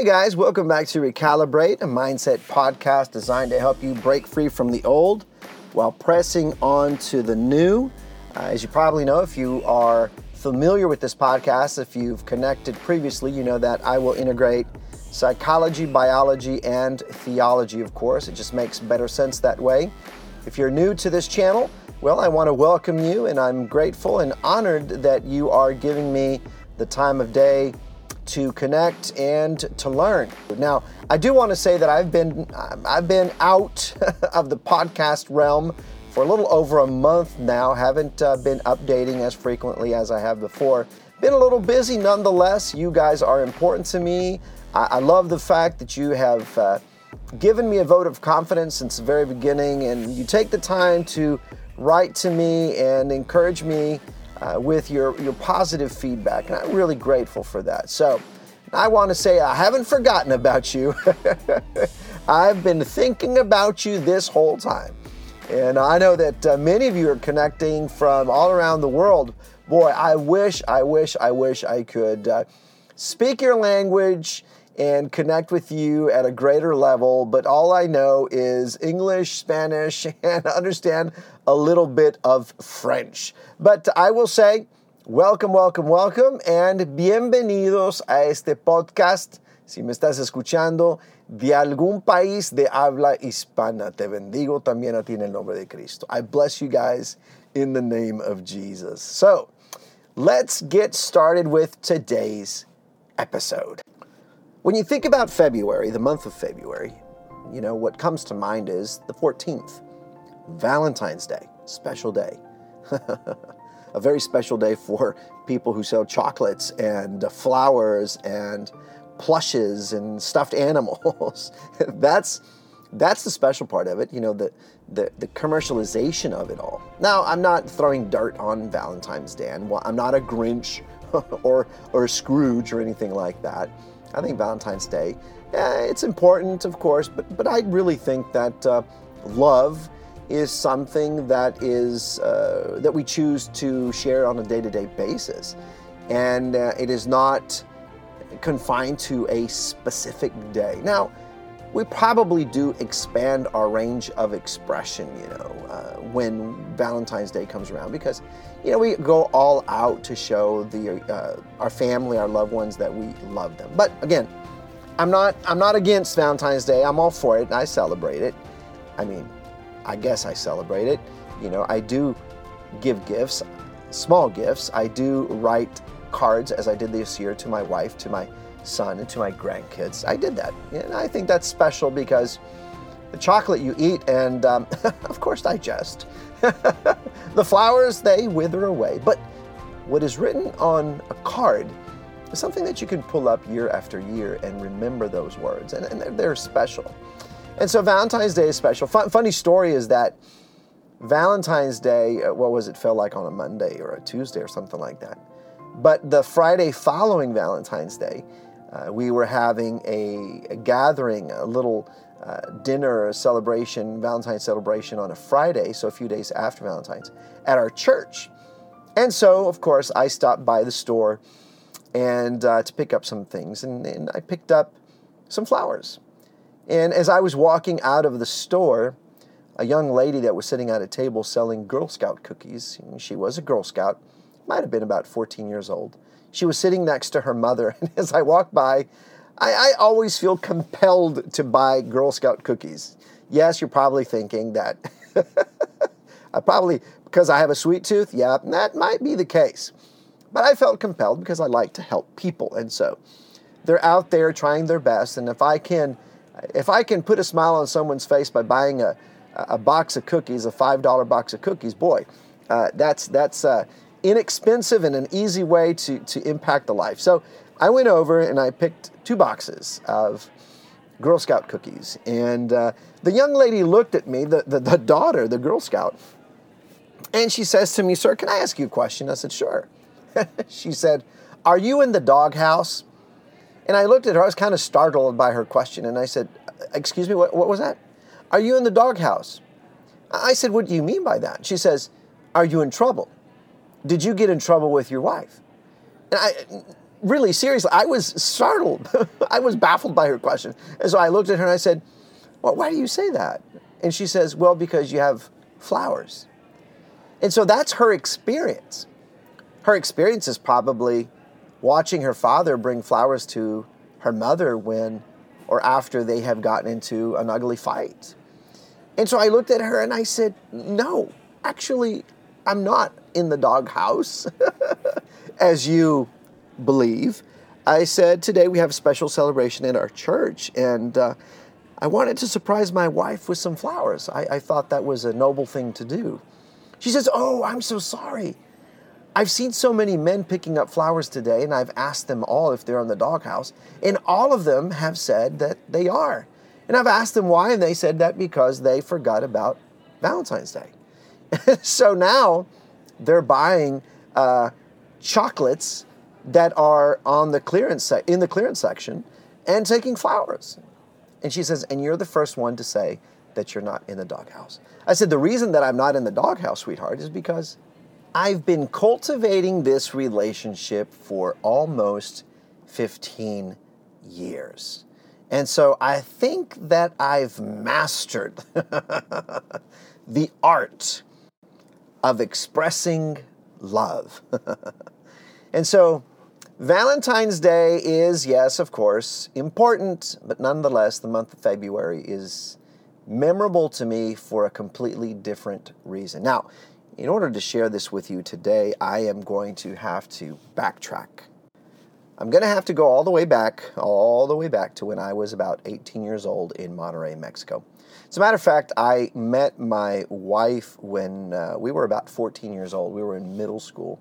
Hey guys, welcome back to Recalibrate, a mindset podcast designed to help you break free from the old while pressing on to the new. Uh, as you probably know, if you are familiar with this podcast, if you've connected previously, you know that I will integrate psychology, biology, and theology, of course. It just makes better sense that way. If you're new to this channel, well, I want to welcome you, and I'm grateful and honored that you are giving me the time of day to connect and to learn. Now, I do want to say that I've been I've been out of the podcast realm for a little over a month now. Haven't uh, been updating as frequently as I have before. Been a little busy nonetheless. You guys are important to me. I, I love the fact that you have uh, given me a vote of confidence since the very beginning, and you take the time to write to me and encourage me uh, with your, your positive feedback. And I'm really grateful for that. So I want to say I haven't forgotten about you. I've been thinking about you this whole time. And I know that uh, many of you are connecting from all around the world. Boy, I wish, I wish, I wish I could uh, speak your language and connect with you at a greater level. But all I know is English, Spanish, and understand a little bit of French. But I will say, welcome, welcome, welcome, and bienvenidos a este podcast. Si me estás escuchando de algún país de habla hispana, te bendigo también a ti en el nombre de Cristo. I bless you guys in the name of Jesus. So, let's get started with today's episode. When you think about February, the month of February, you know, what comes to mind is the 14th, Valentine's Day, special day. a very special day for people who sell chocolates and uh, flowers and plushes and stuffed animals. that's that's the special part of it, you know, the, the, the commercialization of it all. Now, I'm not throwing dirt on Valentine's Day. Well, I'm not a Grinch or, or a Scrooge or anything like that. I think Valentine's Day, yeah, it's important, of course, but, but I really think that uh, love is something that is uh, that we choose to share on a day-to-day basis, and uh, it is not confined to a specific day. Now, we probably do expand our range of expression, you know, uh, when Valentine's Day comes around, because you know we go all out to show the uh, our family, our loved ones that we love them. But again, I'm not I'm not against Valentine's Day. I'm all for it, I celebrate it. I mean, I guess I celebrate it. You know, I do give gifts, small gifts. I do write cards, as I did this year, to my wife, to my son and to my grandkids. I did that. And I think that's special because the chocolate you eat and, um, of course, digest. the flowers, they wither away. But what is written on a card is something that you can pull up year after year and remember those words. And, and they're, they're, special. And so Valentine's Day is special. Fun, funny story is that Valentine's Day, uh, what was it, felt like on a Monday or a Tuesday or something like that. But the Friday following Valentine's Day, uh, we were having a, a, gathering, a little uh, dinner celebration, Valentine's celebration on a Friday, so a few days after Valentine's, at our church. And so, of course, I stopped by the store and uh, to pick up some things, and, and I picked up some flowers. And as I was walking out of the store, a young lady that was sitting at a table selling Girl Scout cookies, she was a Girl Scout, might have been about 14 years old she was sitting next to her mother. And as I walked by, I, I always feel compelled to buy Girl Scout cookies. Yes, you're probably thinking that I probably, because I have a sweet tooth, yeah, that might be the case. But I felt compelled because I like to help people. And so they're out there trying their best. And if I can, if I can put a smile on someone's face by buying a, a box of cookies, a $5 box of cookies, boy, uh, that's, that's, uh, inexpensive and an easy way to, to impact the life. So I went over and I picked two boxes of Girl Scout cookies. And uh, the young lady looked at me, the, the, the daughter, the Girl Scout, and she says to me, Sir, can I ask you a question? I said, Sure. she said, Are you in the doghouse? And I looked at her, I was kind of startled by her question, and I said, Excuse me, what, what was that? Are you in the doghouse? I said, What do you mean by that? She says, Are you in trouble? Did you get in trouble with your wife? And I, really, seriously, I was startled. I was baffled by her question. And so I looked at her and I said, Well, why do you say that? And she says, Well, because you have flowers. And so that's her experience. Her experience is probably watching her father bring flowers to her mother when or after they have gotten into an ugly fight. And so I looked at her and I said, No, actually, I'm not in the doghouse, as you believe. I said, Today we have a special celebration in our church, and uh, I wanted to surprise my wife with some flowers. I, I thought that was a noble thing to do. She says, Oh, I'm so sorry. I've seen so many men picking up flowers today, and I've asked them all if they're in the doghouse, and all of them have said that they are. And I've asked them why, and they said that because they forgot about Valentine's Day. so now they're buying uh, chocolates that are on the clearance se- in the clearance section and taking flowers. And she says, and you're the first one to say that you're not in the doghouse. I said, the reason that I'm not in the doghouse, sweetheart, is because I've been cultivating this relationship for almost 15 years. And so I think that I've mastered the art of expressing love. and so Valentine's Day is, yes, of course, important, but nonetheless, the month of February is memorable to me for a completely different reason. Now, in order to share this with you today, I am going to have to backtrack. I'm going to have to go all the way back, all the way back to when I was about 18 years old in Monterrey, Mexico. As a matter of fact, I met my wife when uh, we were about 14 years old. We were in middle school,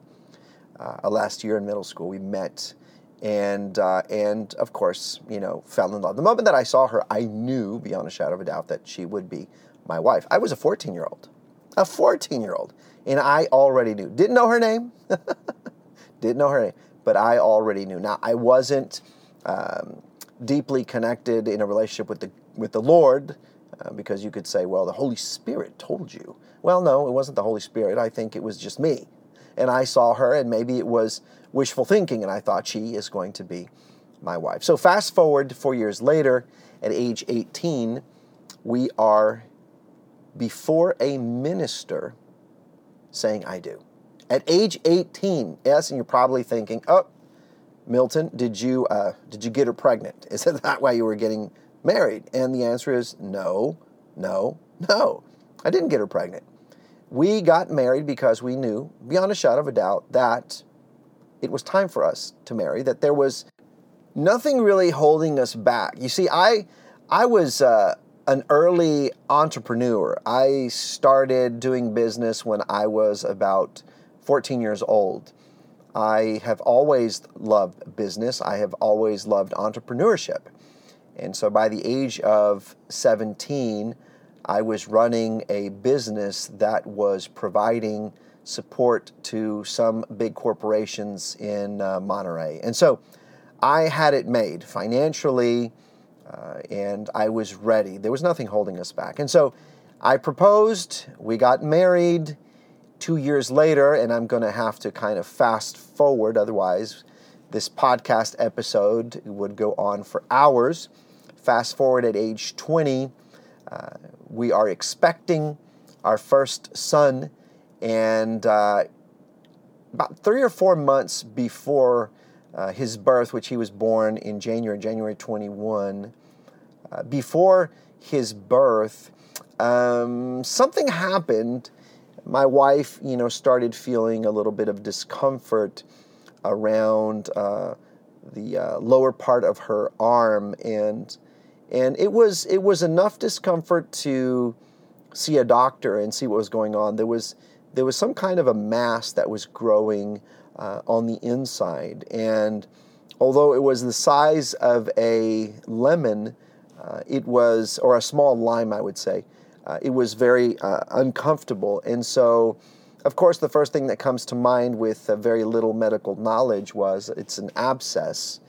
uh, last year in middle school. We met and uh, and of course, you know, fell in love. The moment that I saw her, I knew beyond a shadow of a doubt that she would be my wife. I was a 14 year old, a 14 year old, and I already knew. Didn't know her name, didn't know her name, but I already knew. Now I wasn't um, deeply connected in a relationship with the with the Lord, uh, because you could say, well, the Holy Spirit told you. Well, no, it wasn't the Holy Spirit. I think it was just me, and I saw her, and maybe it was wishful thinking, and I thought she is going to be my wife. So fast forward four years later, at age 18, we are before a minister saying, I do. At age 18, yes, and you're probably thinking, oh, Milton, did you, uh, did you get her pregnant? Is that why you were getting married? And the answer is no, no, no. I didn't get her pregnant. We got married because we knew, beyond a shadow of a doubt, that it was time for us to marry, that there was nothing really holding us back. You see, I, I was uh, an early entrepreneur. I started doing business when I was about 14 years old. I have always loved business. I have always loved entrepreneurship. And so by the age of 17, I was running a business that was providing support to some big corporations in uh, Monterrey. And so I had it made financially, uh, and I was ready. There was nothing holding us back. And so I proposed, we got married two years later, and I'm going to have to kind of fast forward, otherwise, this podcast episode would go on for hours. Fast forward at age 20, we are expecting our first son and uh, about three or four months before uh, his birth, which he was born in January, January 21, uh, before his birth, um, something happened. My wife, you know, started feeling a little bit of discomfort around uh, the uh, lower part of her arm, and and it was it was enough discomfort to see a doctor and see what was going on. There was there was some kind of a mass that was growing uh, on the inside. And although it was the size of a lemon, uh, it was, or a small lime, I would say, uh, it was very uh, uncomfortable. And so, of course, the first thing that comes to mind with very little medical knowledge was it's an abscess.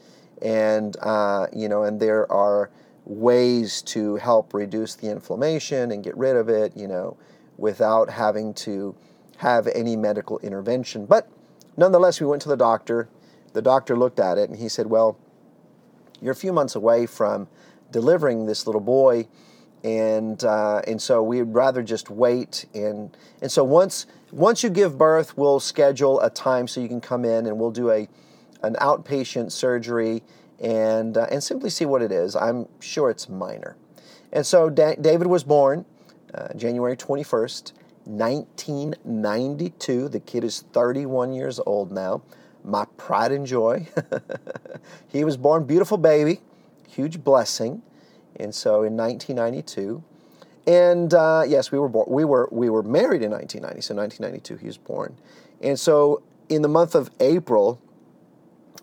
And, uh, you know, and there are ways to help reduce the inflammation and get rid of it, you know, without having to have any medical intervention. But nonetheless, we went to the doctor. the doctor looked at it and he said, Well, you're a few months away from delivering this little boy. And, uh, and so we'd rather just wait. And, and so once, once you give birth, we'll schedule a time so you can come in and we'll do a, an outpatient surgery and, uh, and simply see what it is. I'm sure it's minor. And so da- David was born uh, January 21st, 1992. The kid is 31 years old now. My pride and joy. he was born beautiful baby, huge blessing. And so in 1992, and uh, yes, we were born, we were we were married in 1990. So 1992, he was born. And so in the month of April,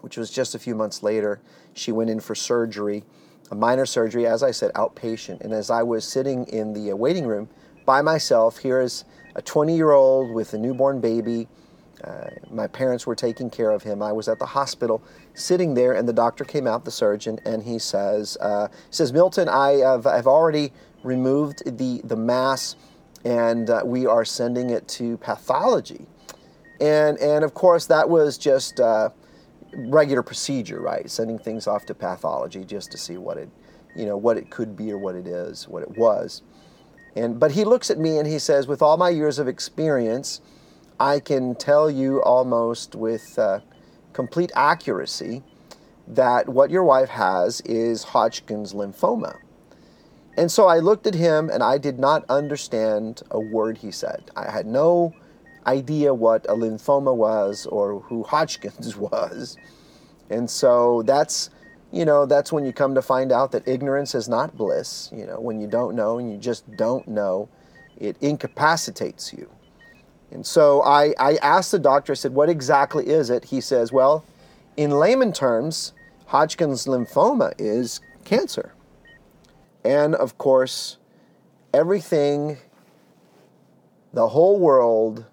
which was just a few months later, she went in for surgery, a minor surgery, as I said, outpatient. And as I was sitting in the uh, waiting room by myself, here is a 20 year old with a newborn baby. Uh, my parents were taking care of him. I was at the hospital sitting there, and the doctor came out, the surgeon, and he says, uh, he says Milton, I have, I've already removed the, the mass, and uh, we are sending it to pathology. And, and of course, that was just uh, regular procedure, right? Sending things off to pathology just to see what it, you know, what it could be or what it is, what it was. And but he looks at me and he says, with all my years of experience, I can tell you almost with uh, complete accuracy that what your wife has is Hodgkin's lymphoma. And so I looked at him and I did not understand a word he said. I had no idea what a lymphoma was or who Hodgkin's was. And so that's, you know, that's when you come to find out that ignorance is not bliss. You know, when you don't know and you just don't know, it incapacitates you. And so I, I asked the doctor, I said, what exactly is it? He says, well, in layman terms, Hodgkin's lymphoma is cancer. And of course, everything, the whole world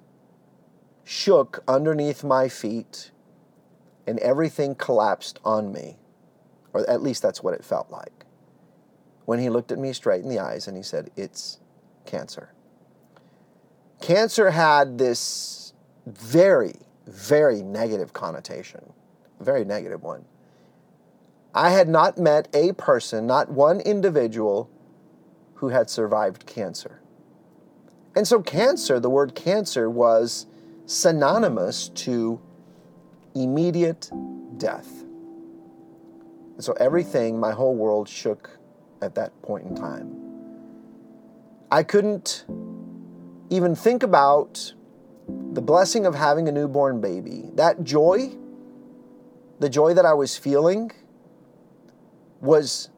shook underneath my feet and everything collapsed on me. Or at least that's what it felt like. When he looked at me straight in the eyes and he said, It's cancer. Cancer had this very, very negative connotation, very negative one. I had not met a person, not one individual, who had survived cancer. And so, cancer, the word cancer, was synonymous to immediate death. And so everything, my whole world shook at that point in time. I couldn't even think about the blessing of having a newborn baby. That joy, the joy that I was feeling, was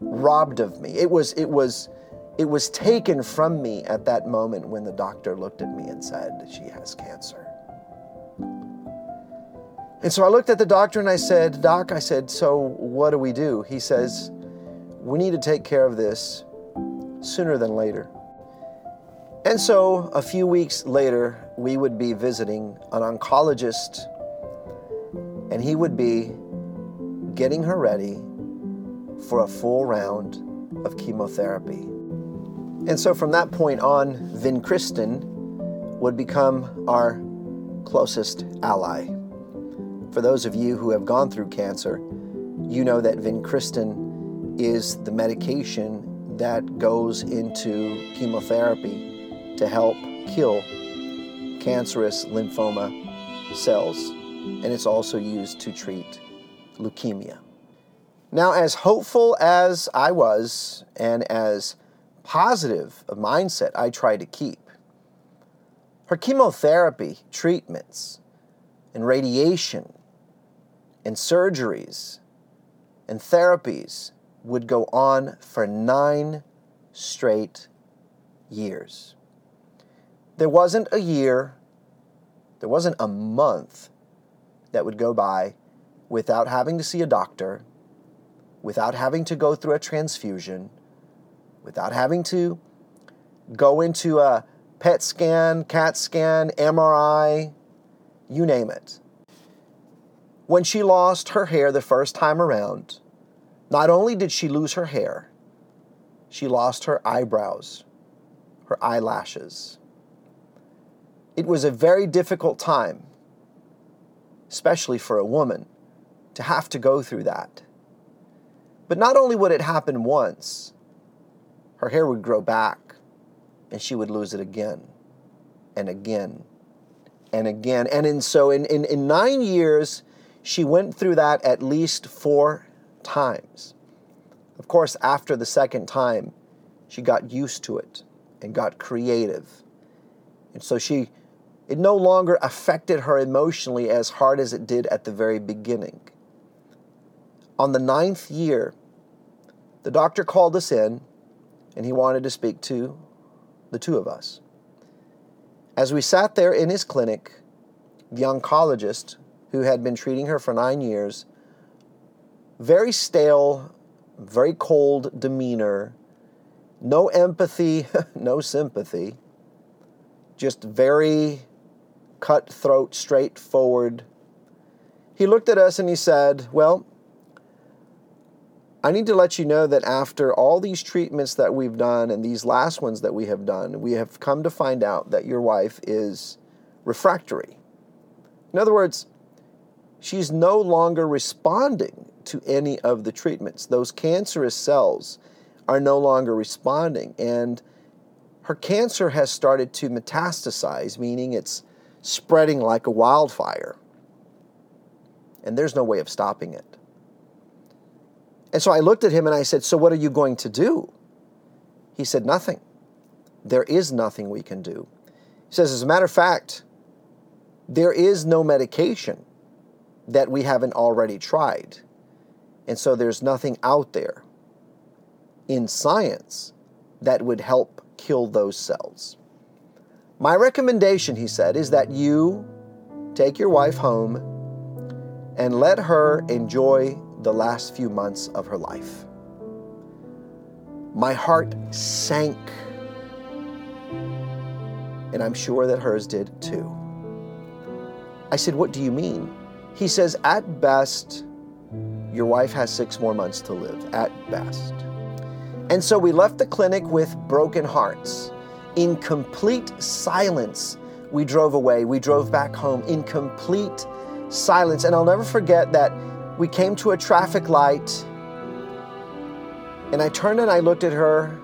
robbed of me. It was, it was, it was taken from me at that moment when the doctor looked at me and said, She has cancer. And so I looked at the doctor and I said, Doc, I said, so what do we do? He says, We need to take care of this sooner than later. And so a few weeks later, we would be visiting an oncologist, and he would be getting her ready for a full round of chemotherapy. And so from that point on, vincristine would become our closest ally. For those of you who have gone through cancer, you know that vincristine is the medication that goes into chemotherapy to help kill cancerous lymphoma cells, and it's also used to treat leukemia. Now, as hopeful as I was and as positive mindset I try to keep, her chemotherapy treatments and radiation and surgeries and therapies would go on for nine straight years. There wasn't a year, there wasn't a month that would go by without having to see a doctor, without having to go through a transfusion, without having to go into a PET scan, CAT scan, MRI, you name it. When she lost her hair the first time around, not only did she lose her hair, she lost her eyebrows, her eyelashes. It was a very difficult time. especially for a woman, to have to go through that. But not only would it happen once, her hair would grow back and she would lose it again and again and again. And in, so in, in, in nine years, she went through that at least four times. Of course, after the second time, she got used to it and got creative. And so she it no longer affected her emotionally as hard as it did at the very beginning. On the ninth year, the doctor called us in and he wanted to speak to the two of us. As we sat there in his clinic, the oncologist who had been treating her for nine years, very stale, very cold demeanor, no empathy, no sympathy, just very cutthroat, straightforward. He looked at us and he said, Well, I need to let you know that after all these treatments that we've done and these last ones that we have done, we have come to find out that your wife is refractory. In other words, she's no longer responding to any of the treatments. Those cancerous cells are no longer responding, and her cancer has started to metastasize, meaning it's spreading like a wildfire. And there's no way of stopping it. And so I looked at him and I said, So what are you going to do? He said, Nothing. There is nothing we can do. He says, As a matter of fact, there is no medication that we haven't already tried. And so there's nothing out there in science that would help kill those cells. My recommendation, he said, is that you take your wife home and let her enjoy the last few months of her life. My heart sank, and I'm sure that hers did too. I said, What do you mean? He says, At best, your wife has six more months to live, at best. And so we left the clinic with broken hearts in complete silence, we drove away. We drove back home in complete silence. And I'll never forget that we came to a traffic light, and I turned and I looked at her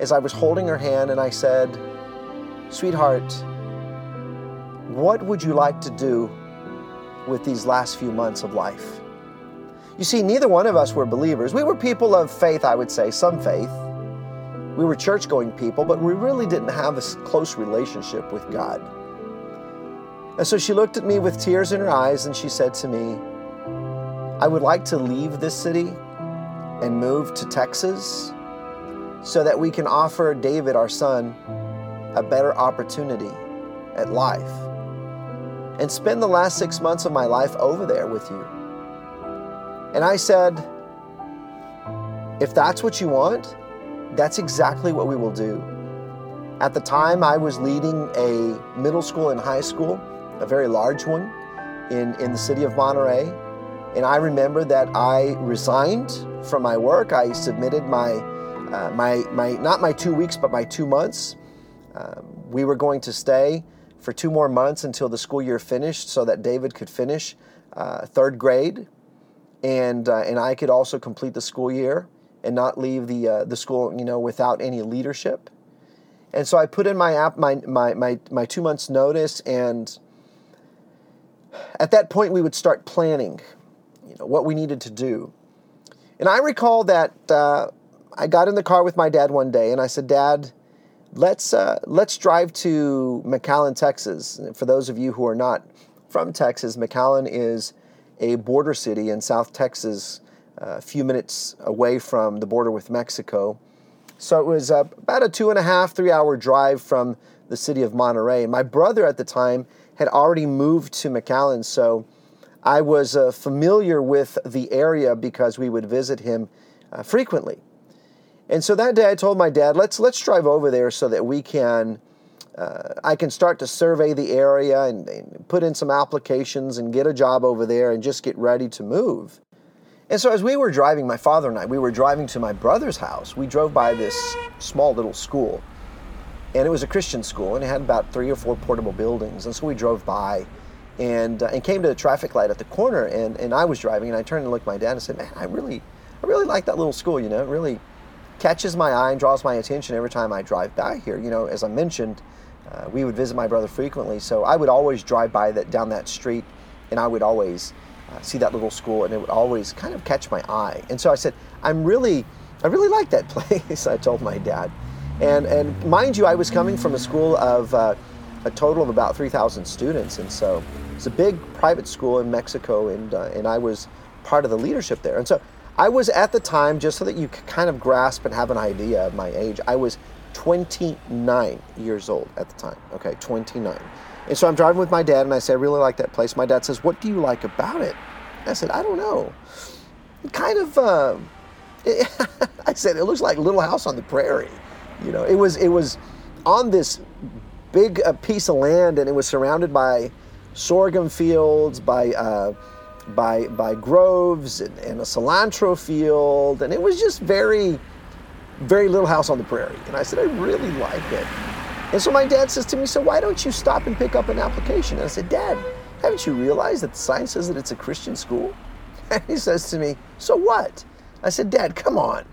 as I was holding her hand, and I said, Sweetheart, what would you like to do with these last few months of life? You see, neither one of us were believers. We were people of faith, I would say, some faith. We were church going people, but we really didn't have a close relationship with God. And so she looked at me with tears in her eyes and she said to me, I would like to leave this city and move to Texas so that we can offer David, our son, a better opportunity at life and spend the last six months of my life over there with you. And I said, if that's what you want, that's exactly what we will do. At the time, I was leading a middle school and high school, a very large one in, in the city of Monterrey. And I remember that I resigned from my work. I submitted my, uh, my, my not my two weeks, but my two months. Um, we were going to stay for two more months until the school year finished so that David could finish uh, third grade and, uh, and I could also complete the school year and not leave the uh, the school, you know, without any leadership. And so I put in my app my my my, my two months notice, and at that point we would start planning, you know, what we needed to do. And I recall that uh, I got in the car with my dad one day, and I said, "Dad." Let's uh, let's drive to McAllen, Texas. For those of you who are not from Texas, McAllen is a border city in South Texas a few minutes away from the border with Mexico. So it was uh, about a two and a half, three hour drive from the city of Monterrey. My brother at the time had already moved to McAllen, so I was uh, familiar with the area because we would visit him uh, frequently. And so that day I told my dad, let's, let's drive over there so that we can, uh, I can start to survey the area and, and put in some applications and get a job over there and just get ready to move. And so as we were driving, my father and I, we were driving to my brother's house. We drove by this small little school. And it was a Christian school, and it had about three or four portable buildings. And so we drove by, and uh, and came to a traffic light at the corner, and, and I was driving, and I turned and looked at my dad and said, "Man, I really, I really like that little school. You know, it really catches my eye and draws my attention every time I drive by here. You know, as I mentioned, uh, we would visit my brother frequently, so I would always drive by that down that street, and I would always uh, see that little school, and it would always kind of catch my eye. And so I said, I'm really, I really like that place. I told my dad, and and mind you, I was coming from a school of uh, a total of about 3,000 students, and so it's a big private school in Mexico, and uh, and I was part of the leadership there. And so I was at the time, just so that you could kind of grasp and have an idea of my age. I was 29 years old at the time. Okay, 29. And so I'm driving with my dad, and I say, I really like that place. My dad says, What do you like about it? I said, I don't know. Kind of. Uh, I said, it looks like Little House on the Prairie. You know, it was it was on this big uh, piece of land, and it was surrounded by sorghum fields, by uh, by by groves and, and, a cilantro field, and it was just very, very little house on the prairie. And I said, I really like it. And so my dad says to me, So why don't you stop and pick up an application? And I said, Dad, haven't you realized that the sign says that it's a Christian school? And he says to me, So what? I said, Dad, come on.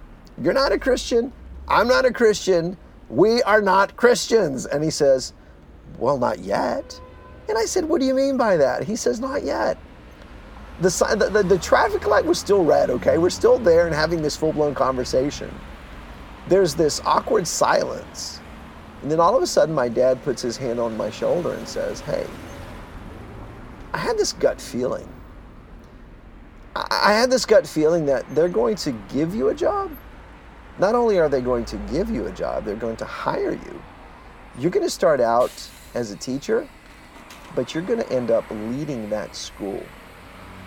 You're not a Christian. I'm not a Christian. We are not Christians. And he says, Well, not yet. And I said, What do you mean by that? He says, Not yet. The, the, the, the traffic light was still red, okay? We're still there and having this full blown conversation. There's this awkward silence. And then all of a sudden, my dad puts his hand on my shoulder and says, Hey, I had this gut feeling. I, I had this gut feeling that they're going to give you a job. Not only are they going to give you a job, they're going to hire you. You're going to start out as a teacher, but you're going to end up leading that school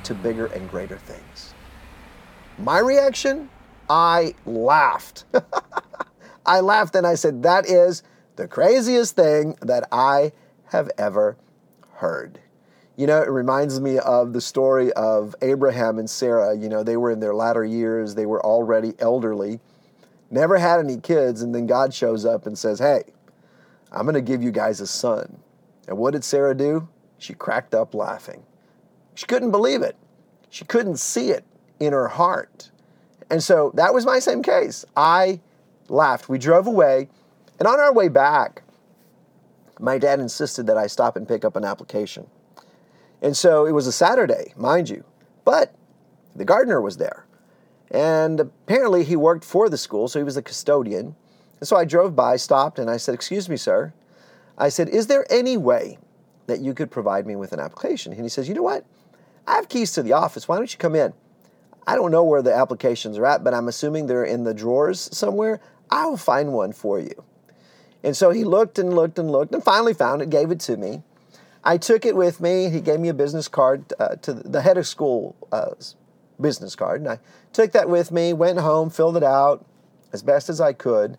to bigger and greater things. My reaction? I laughed. I laughed and I said, That is the craziest thing that I have ever heard. You know, it reminds me of the story of Abraham and Sarah. You know, they were in their latter years, they were already elderly, never had any kids, and then God shows up and says, Hey, I'm going to give you guys a son. And what did Sarah do? She cracked up laughing. She couldn't believe it. She couldn't see it in her heart. And so that was my same case. I laughed. We drove away, and on our way back, my dad insisted that I stop and pick up an application. And so it was a Saturday, mind you, but the gardener was there. And apparently he worked for the school, so he was the custodian. And so I drove by, stopped, and I said, Excuse me, sir. I said, Is there any way that you could provide me with an application? And he says, You know what? I have keys to the office. Why don't you come in? I don't know where the applications are at, but I'm assuming they're in the drawers somewhere. I will find one for you. And so he looked and looked and looked and finally found it, gave it to me. I took it with me. He gave me a business card uh, to the head of school uh, business card. And I took that with me, went home, filled it out as best as I could,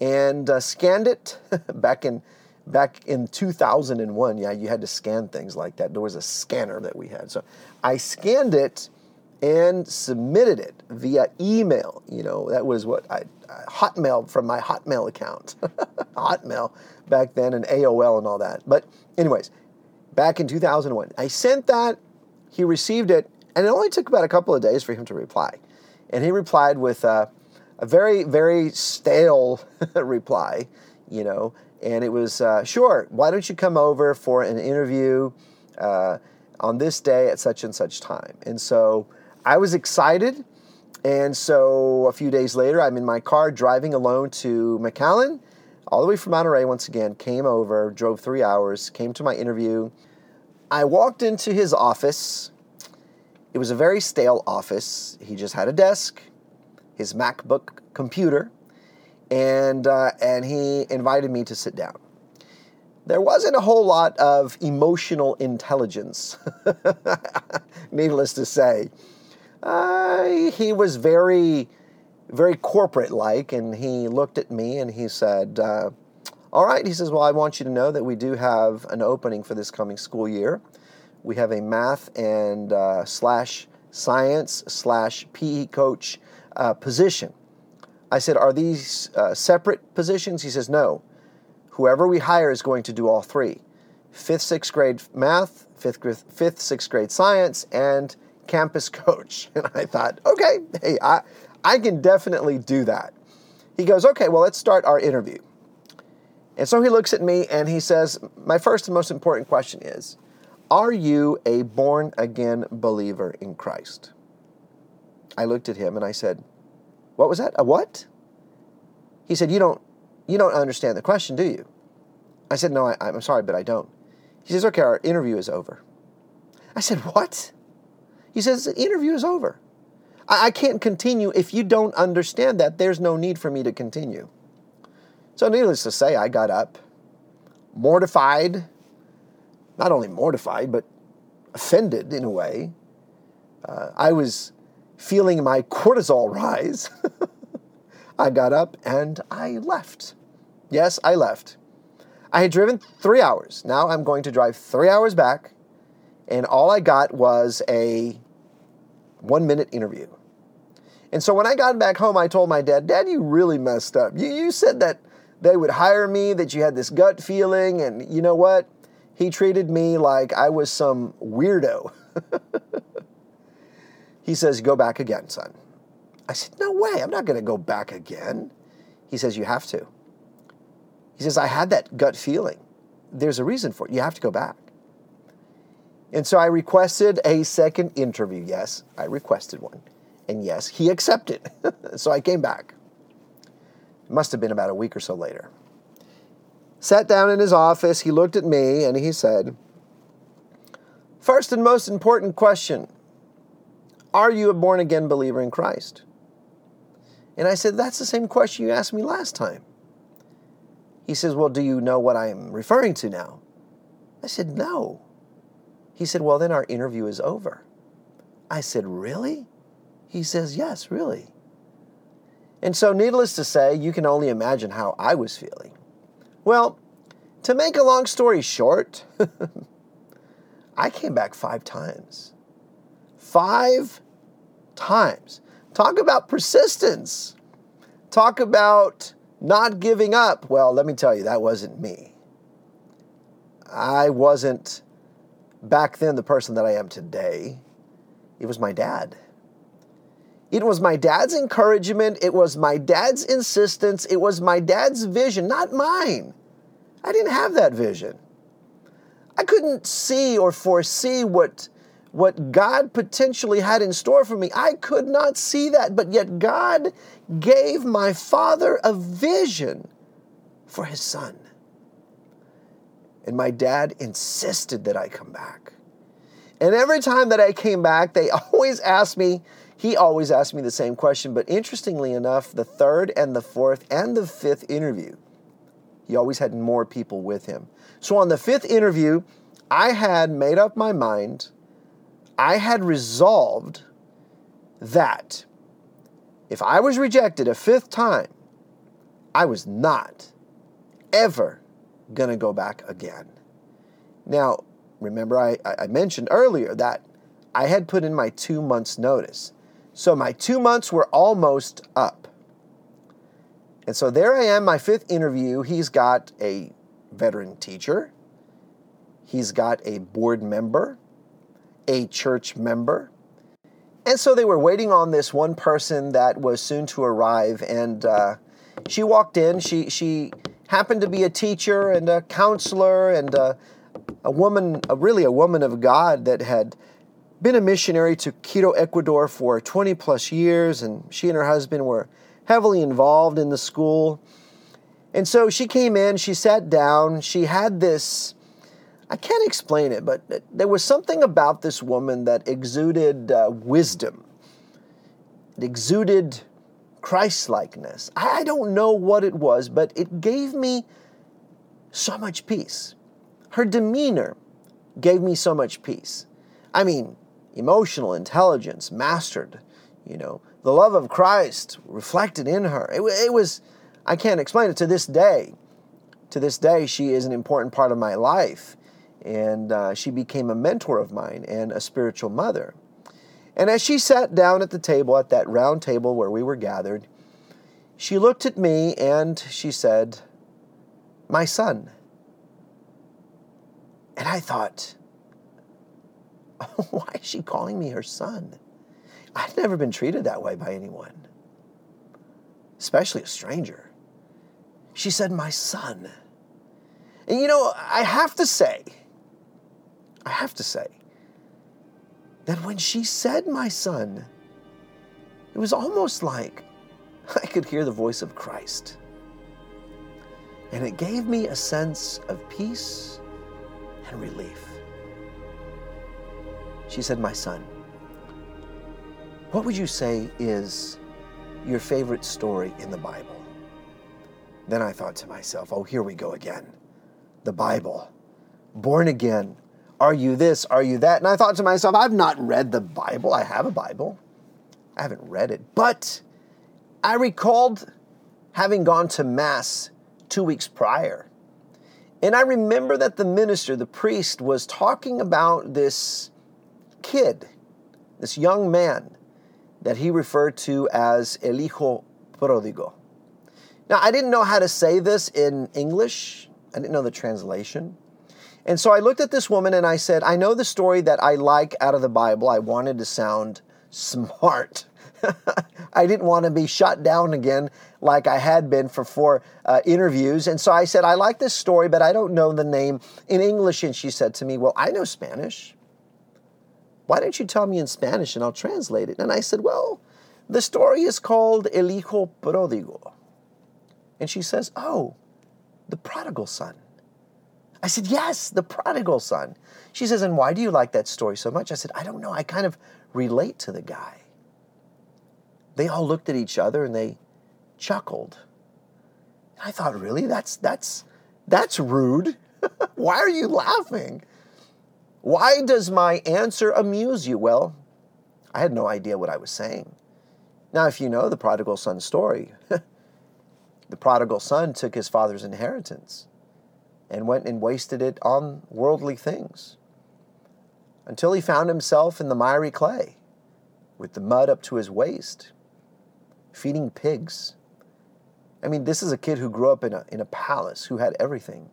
and uh, scanned it back in back in 2001, yeah, you had to scan things like that. There was a scanner that we had. So I scanned it and submitted it via email. You know, that was what I, I Hotmail from my Hotmail account. Hotmail back then and AOL and all that. But anyways, back in 2001, I sent that, he received it, and it only took about a couple of days for him to reply. And he replied with a very, very stale reply, you know, and it was, uh, sure, why don't you come over for an interview uh, on this day at such and such time? And so I was excited. And so a few days later, I'm in my car driving alone to McAllen, all the way from Monterrey once again, came over, drove three hours, came to my interview. I walked into his office. It was a very stale office. He just had a desk, his MacBook computer, and uh, and he invited me to sit down. There wasn't a whole lot of emotional intelligence, needless to say. Uh, he was very, very corporate like, and he looked at me and he said, uh, All right, he says, Well, I want you to know that we do have an opening for this coming school year. We have a math and uh, slash science slash PE coach uh, position. I said, Are these uh, separate positions? He says, No. Whoever we hire is going to do all three fifth, sixth grade math, fifth, fifth, sixth grade science, and campus coach. And I thought, okay, hey, I, I can definitely do that. He goes, okay, well, let's start our interview. And so he looks at me and he says, My first and most important question is Are you a born again believer in Christ? I looked at him and I said, What was that? A what? He said, You don't you don't understand the question, do you? I said, No, I, I'm sorry, but I don't. He says, Okay, our interview is over. I said, What? He says, The interview is over. I, I can't continue if you don't understand that. There's no need for me to continue. So, needless to say, I got up, mortified, not only mortified, but offended in a way. Uh, I was feeling my cortisol rise. I got up and I left. Yes, I left. I had driven three hours. Now I'm going to drive three hours back, and all I got was a one minute interview. And so when I got back home, I told my dad, Dad, you really messed up. You, you said that they would hire me, that you had this gut feeling, and you know what? He treated me like I was some weirdo. he says, Go back again, son. I said, No way, I'm not going to go back again. He says, You have to. He says, I had that gut feeling. There's a reason for it. You have to go back. And so I requested a second interview. Yes, I requested one. And yes, he accepted. so I came back. It must have been about a week or so later. Sat down in his office, he looked at me and he said, First and most important question Are you a born again believer in Christ? And I said, That's the same question you asked me last time. He says, Well, do you know what I'm referring to now? I said, No. He said, Well, then our interview is over. I said, Really? He says, Yes, really. And so, needless to say, you can only imagine how I was feeling. Well, to make a long story short, I came back five times. Five times. Talk about persistence. Talk about not giving up. Well, let me tell you, that wasn't me. I wasn't back then the person that I am today. It was my dad. It was my dad's encouragement. It was my dad's insistence. It was my dad's vision, not mine. I didn't have that vision. I couldn't see or foresee what, what God potentially had in store for me. I could not see that, but yet God gave my father a vision for his son. And my dad insisted that I come back. And every time that I came back, they always asked me, he always asked me the same question, but interestingly enough, the third and the fourth and the fifth interview, he always had more people with him. So on the fifth interview, I had made up my mind, I had resolved that if I was rejected a fifth time, I was not ever going to go back again. Now, remember, I, I mentioned earlier that I had put in my two months' notice. So my two months were almost up. And so there I am, my fifth interview. He's got a veteran teacher, he's got a board member, a church member. And so they were waiting on this one person that was soon to arrive. And uh, she walked in. She, she happened to be a teacher and a counselor and a, a woman, a, really a woman of God that had been a missionary to Quito, Ecuador for 20 plus years, and she and her husband were heavily involved in the school. And so she came in, she sat down, she had this I can't explain it, but there was something about this woman that exuded uh, wisdom. It exuded Christ likeness. I don't know what it was, but it gave me so much peace. Her demeanor gave me so much peace. I mean, emotional intelligence mastered, you know, the love of Christ reflected in her. It, it was, I can't explain it to this day. To this day, she is an important part of my life. And uh, she became a mentor of mine and a spiritual mother. And as she sat down at the table, at that round table where we were gathered, she looked at me and she said, My son. And I thought, why is she calling me her son? I'd never been treated that way by anyone, especially a stranger. She said, My son. And you know, I have to say, I have to say, that when she said my son, it was almost like I could hear the voice of Christ. And it gave me a sense of peace and relief. She said, My son, what would you say is your favorite story in the Bible? Then I thought to myself, oh, here we go again. The Bible. Born again. Are you this? Are you that? And I thought to myself, I've not read the Bible. I have a Bible. I haven't read it. But I recalled having gone to Mass two weeks prior. And I remember that the minister, the priest, was talking about this kid, this young man that he referred to as El Hijo Pródigo. Now, I didn't know how to say this in English, I didn't know the translation. And so I looked at this woman and I said, I know the story that I like out of the Bible. I wanted to sound smart. I didn't want to be shut down again like I had been for four uh, interviews. And so I said, I like this story, but I don't know the name in English. And she said to me, Well, I know Spanish. Why don't you tell me in Spanish and I'll translate it? And I said, Well, the story is called El Hijo Pródigo. And she says, Oh, the prodigal son. I said, Yes, the prodigal son. She says, And why do you like that story so much? I said, I don't know. I kind of relate to the guy. They all looked at each other and they chuckled. And I thought, really? That's that's that's rude. why are you laughing? Why does my answer amuse you? Well, I had no idea what I was saying. Now, if you know the prodigal son story, the prodigal son took his father's inheritance and went and wasted it on worldly things until he found himself in the miry clay with the mud up to his waist, feeding pigs. I mean, this is a kid who grew up in a, in a palace, who had everything,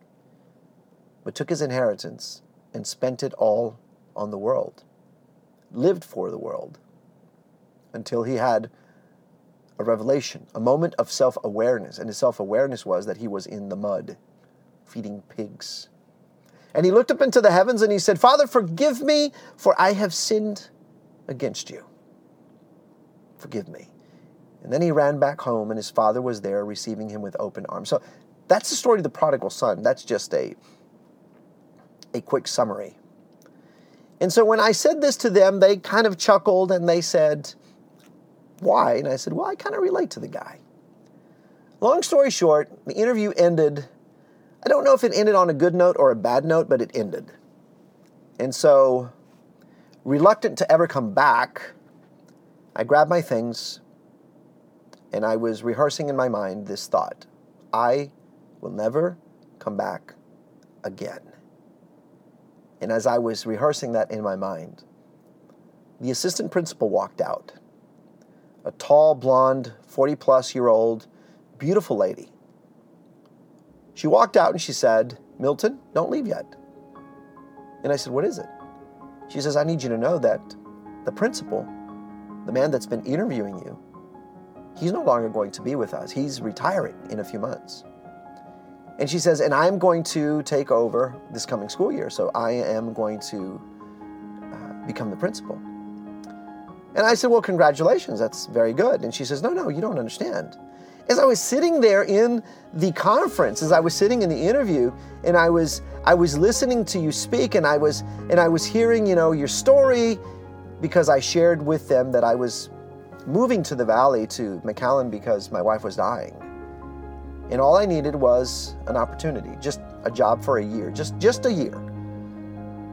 but took his inheritance and spent it all on the world, lived for the world, until he had a revelation, a moment of self awareness. And his self awareness was that he was in the mud, feeding pigs. And he looked up into the heavens and he said, Father, forgive me, for I have sinned against you. Forgive me. And then he ran back home, and his father was there receiving him with open arms. So that's the story of the prodigal son. That's just a a quick summary. And so when I said this to them, they kind of chuckled and they said, Why? And I said, Well, I kind of relate to the guy. Long story short, the interview ended. I don't know if it ended on a good note or a bad note, but it ended. And so, reluctant to ever come back, I grabbed my things and I was rehearsing in my mind this thought I will never come back again. And as I was rehearsing that in my mind, the assistant principal walked out. A tall, blonde, 40 plus year old, beautiful lady. She walked out and she said, Milton, don't leave yet. And I said, What is it? She says, I need you to know that the principal, the man that's been interviewing you, he's no longer going to be with us. He's retiring in a few months. And she says, and I'm going to take over this coming school year, so I am going to uh, become the principal. And I said, well, congratulations, that's very good. And she says, no, no, you don't understand. As I was sitting there in the conference, as I was sitting in the interview, and I was I was listening to you speak, and I was and I was hearing, you know, your story, because I shared with them that I was moving to the valley to McAllen because my wife was dying. And all I needed was an opportunity, just a job for a year, just, just a year.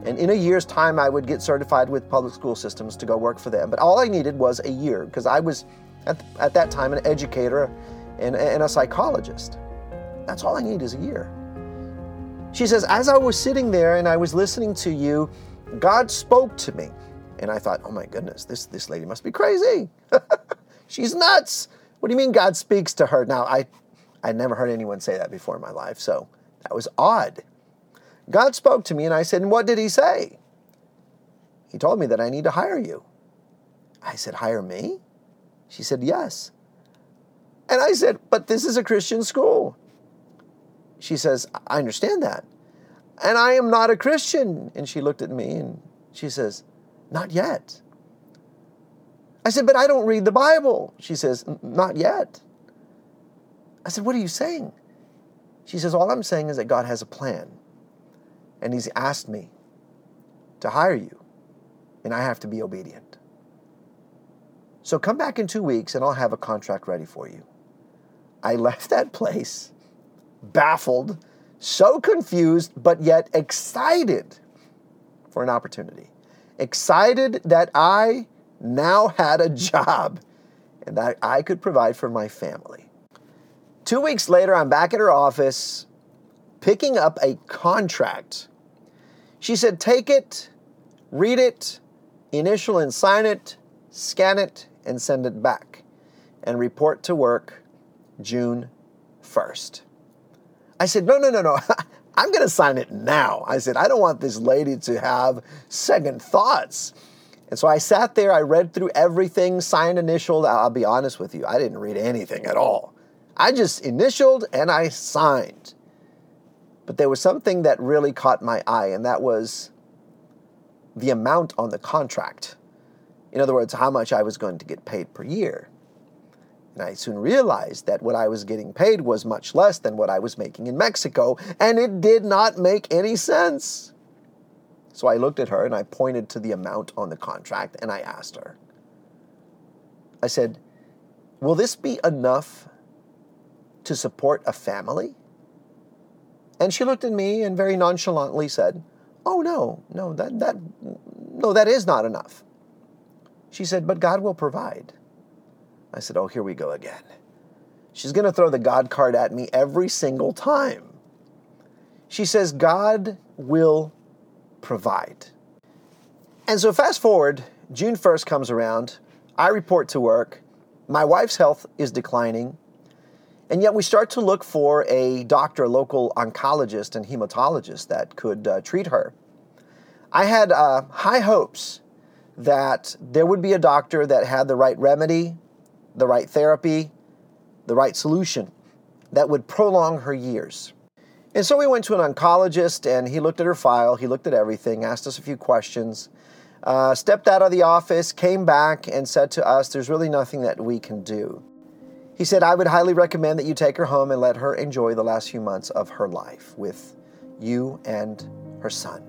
And in a year's time, I would get certified with public school systems to go work for them. But all I needed was a year because I was, at, at that time, an educator and, and a psychologist. That's all I need is a year. She says, as I was sitting there and I was listening to you, God spoke to me. And I thought, oh my goodness, this, this lady must be crazy. She's nuts. What do you mean God speaks to her? Now, I I'd never heard anyone say that before in my life, so that was odd. God spoke to me and I said, And what did He say? He told me that I need to hire you. I said, Hire me? She said, Yes. And I said, But this is a Christian school. She says, I understand that. And I am not a Christian. And she looked at me and she says, Not yet. I said, But I don't read the Bible. She says, Not yet. I said, What are you saying? She says, All I'm saying is that God has a plan. And He's asked me to hire you, and I have to be obedient. So come back in two weeks and I'll have a contract ready for you. I left that place baffled, so confused, but yet excited for an opportunity. Excited that I now had a job and that I could provide for my family. Two weeks later, I'm back at her office picking up a contract. She said, Take it, read it, initial and sign it, scan it, and send it back, and report to work June 1st. I said, No, no, no, no. I'm going to sign it now. I said, I don't want this lady to have second thoughts. And so I sat there, I read through everything, signed, initialed. I'll be honest with you, I didn't read anything at all. I just initialed and I signed. But there was something that really caught my eye, and that was the amount on the contract. In other words, how much I was going to get paid per year. And I soon realized that what I was getting paid was much less than what I was making in Mexico, and it did not make any sense. So I looked at her and I pointed to the amount on the contract and I asked her, I said, Will this be enough to support a family? And she looked at me and very nonchalantly said, Oh no, no, that that no, that is not enough. She said, But God will provide. I said, Oh, here we go again. She's going to throw the God card at me every single time. She says, God will provide. And so, fast forward, June 1st comes around. I report to work. My wife's health is declining. And yet, we start to look for a doctor, a local oncologist and hematologist that could uh, treat her. I had uh, high hopes that there would be a doctor that had the right remedy, the right therapy, the right solution that would prolong her years. And so we went to an oncologist and he looked at her file, he looked at everything, asked us a few questions, uh, stepped out of the office, came back, and said to us, There's really nothing that we can do. He said, I would highly recommend that you take her home and let her enjoy the last few months of her life with you and her son.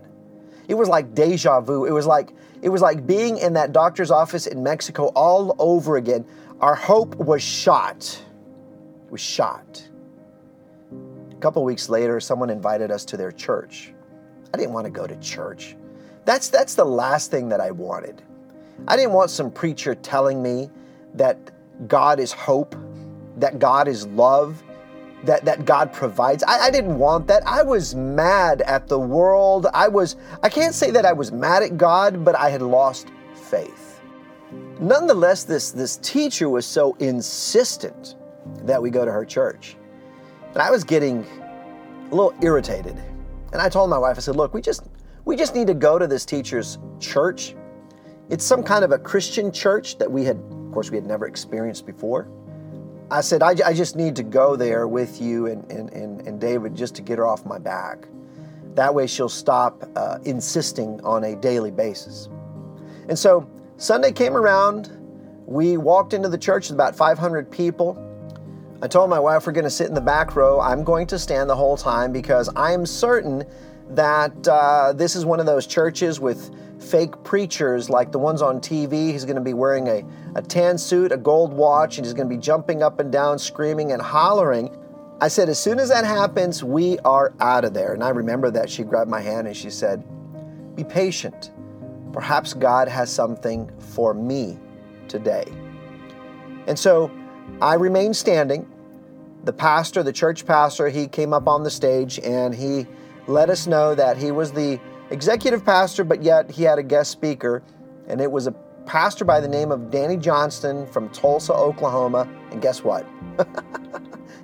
It was like deja vu. It was like it was like being in that doctor's office in Mexico all over again. Our hope was shot. It was shot. A couple weeks later, someone invited us to their church. I didn't want to go to church. That's that's the last thing that I wanted. I didn't want some preacher telling me that God is hope, that God is love, that, that God provides. I, I didn't want that. I was mad at the world. I was, I can't say that I was mad at God, but I had lost faith. Nonetheless, this, this teacher was so insistent that we go to her church. And I was getting a little irritated. And I told my wife, I said, look, we just we just need to go to this teacher's church. It's some kind of a Christian church that we had, of course, we had never experienced before. I said, I, I just need to go there with you and, and, and, and, David just to get her off my back. That way she'll stop uh, insisting on a daily basis. And so Sunday came around. We walked into the church with about 500 people. I told my wife we're going to sit in the back row. I'm going to stand the whole time because I am certain that uh, this is one of those churches with fake preachers like the ones on TV. He's going to be wearing a, a tan suit, a gold watch, and he's going to be jumping up and down, screaming and hollering. I said, as soon as that happens, we are out of there. And I remember that she grabbed my hand and she said, Be patient. Perhaps God has something for me today. And so I remained standing. The pastor, the church pastor, he came up on the stage and he let us know that he was the executive pastor, but yet he had a guest speaker, and it was a pastor by the name of Danny Johnston from Tulsa, Oklahoma. And guess what?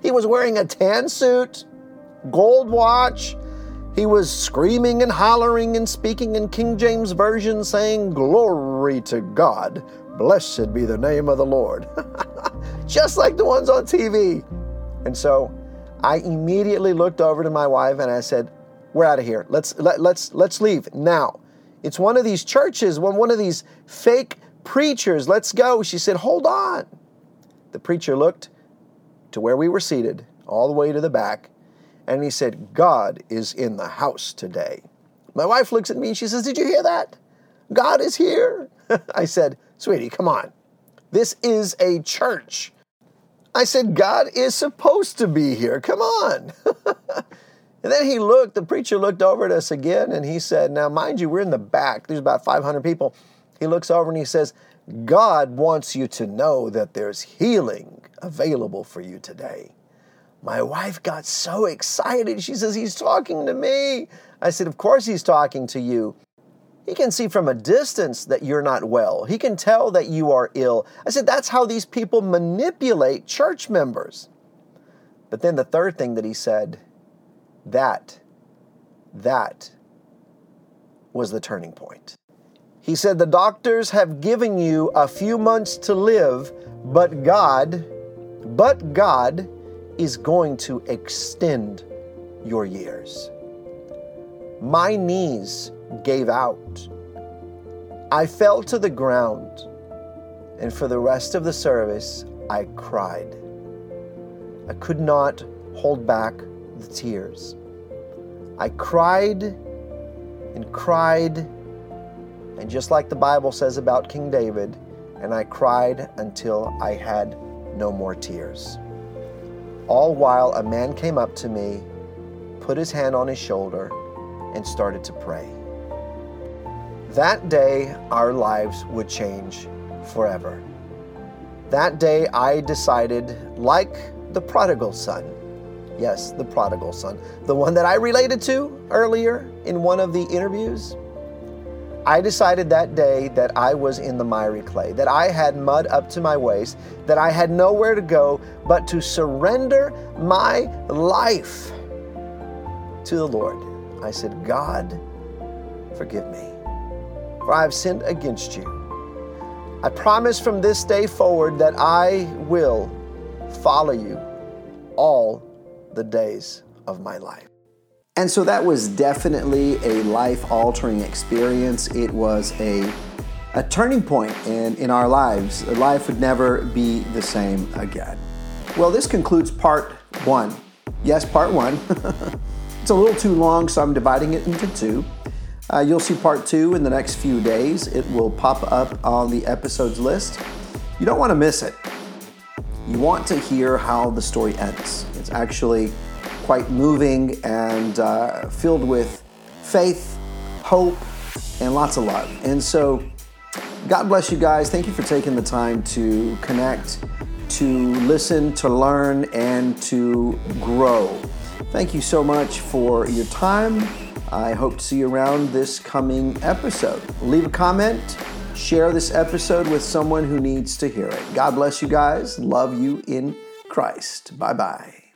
he was wearing a tan suit, gold watch. He was screaming and hollering and speaking in King James Version, saying, Glory to God. Blessed be the name of the Lord. Just like the ones on TV. And so I immediately looked over to my wife and I said, We're out of here. Let's let, let's let's leave now. It's one of these churches, one, one of these fake preachers. Let's go. She said, Hold on. The preacher looked to where we were seated, all the way to the back, and he said, God is in the house today. My wife looks at me and she says, Did you hear that? God is here. I said, Sweetie, come on. This is a church. I said, God is supposed to be here. Come on. and then he looked, the preacher looked over at us again and he said, Now, mind you, we're in the back. There's about 500 people. He looks over and he says, God wants you to know that there's healing available for you today. My wife got so excited. She says, He's talking to me. I said, Of course, He's talking to you. He can see from a distance that you're not well. He can tell that you are ill. I said, That's how these people manipulate church members. But then the third thing that he said, that, that was the turning point. He said, The doctors have given you a few months to live, but God, but God is going to extend your years. My knees gave out. I fell to the ground, and for the rest of the service, I cried. I could not hold back the tears. I cried and cried and just like the Bible says about King David, and I cried until I had no more tears. All while a man came up to me, put his hand on his shoulder, and started to pray. That day, our lives would change forever. That day, I decided, like the prodigal son, yes, the prodigal son, the one that I related to earlier in one of the interviews, I decided that day that I was in the miry clay, that I had mud up to my waist, that I had nowhere to go but to surrender my life to the Lord. I said, God, forgive me, for I have sinned against you. I promise from this day forward that I will follow you all the days of my life. And so that was definitely a life altering experience. It was a, a turning point in, in our lives. Life would never be the same again. Well, this concludes part one. Yes, part one. it's a little too long, so I'm dividing it into two. Uh, you'll see part two in the next few days. It will pop up on the episodes list. You don't want to miss it. You want to hear how the story ends. It's actually quite moving and uh, filled with faith, hope, and lots of love. And so, God bless you guys. Thank you for taking the time to connect, to listen, to learn, and to grow. Thank you so much for your time. I hope to see you around this coming episode. Leave a comment, share this episode with someone who needs to hear it. God bless you guys. Love you in Christ. Bye bye.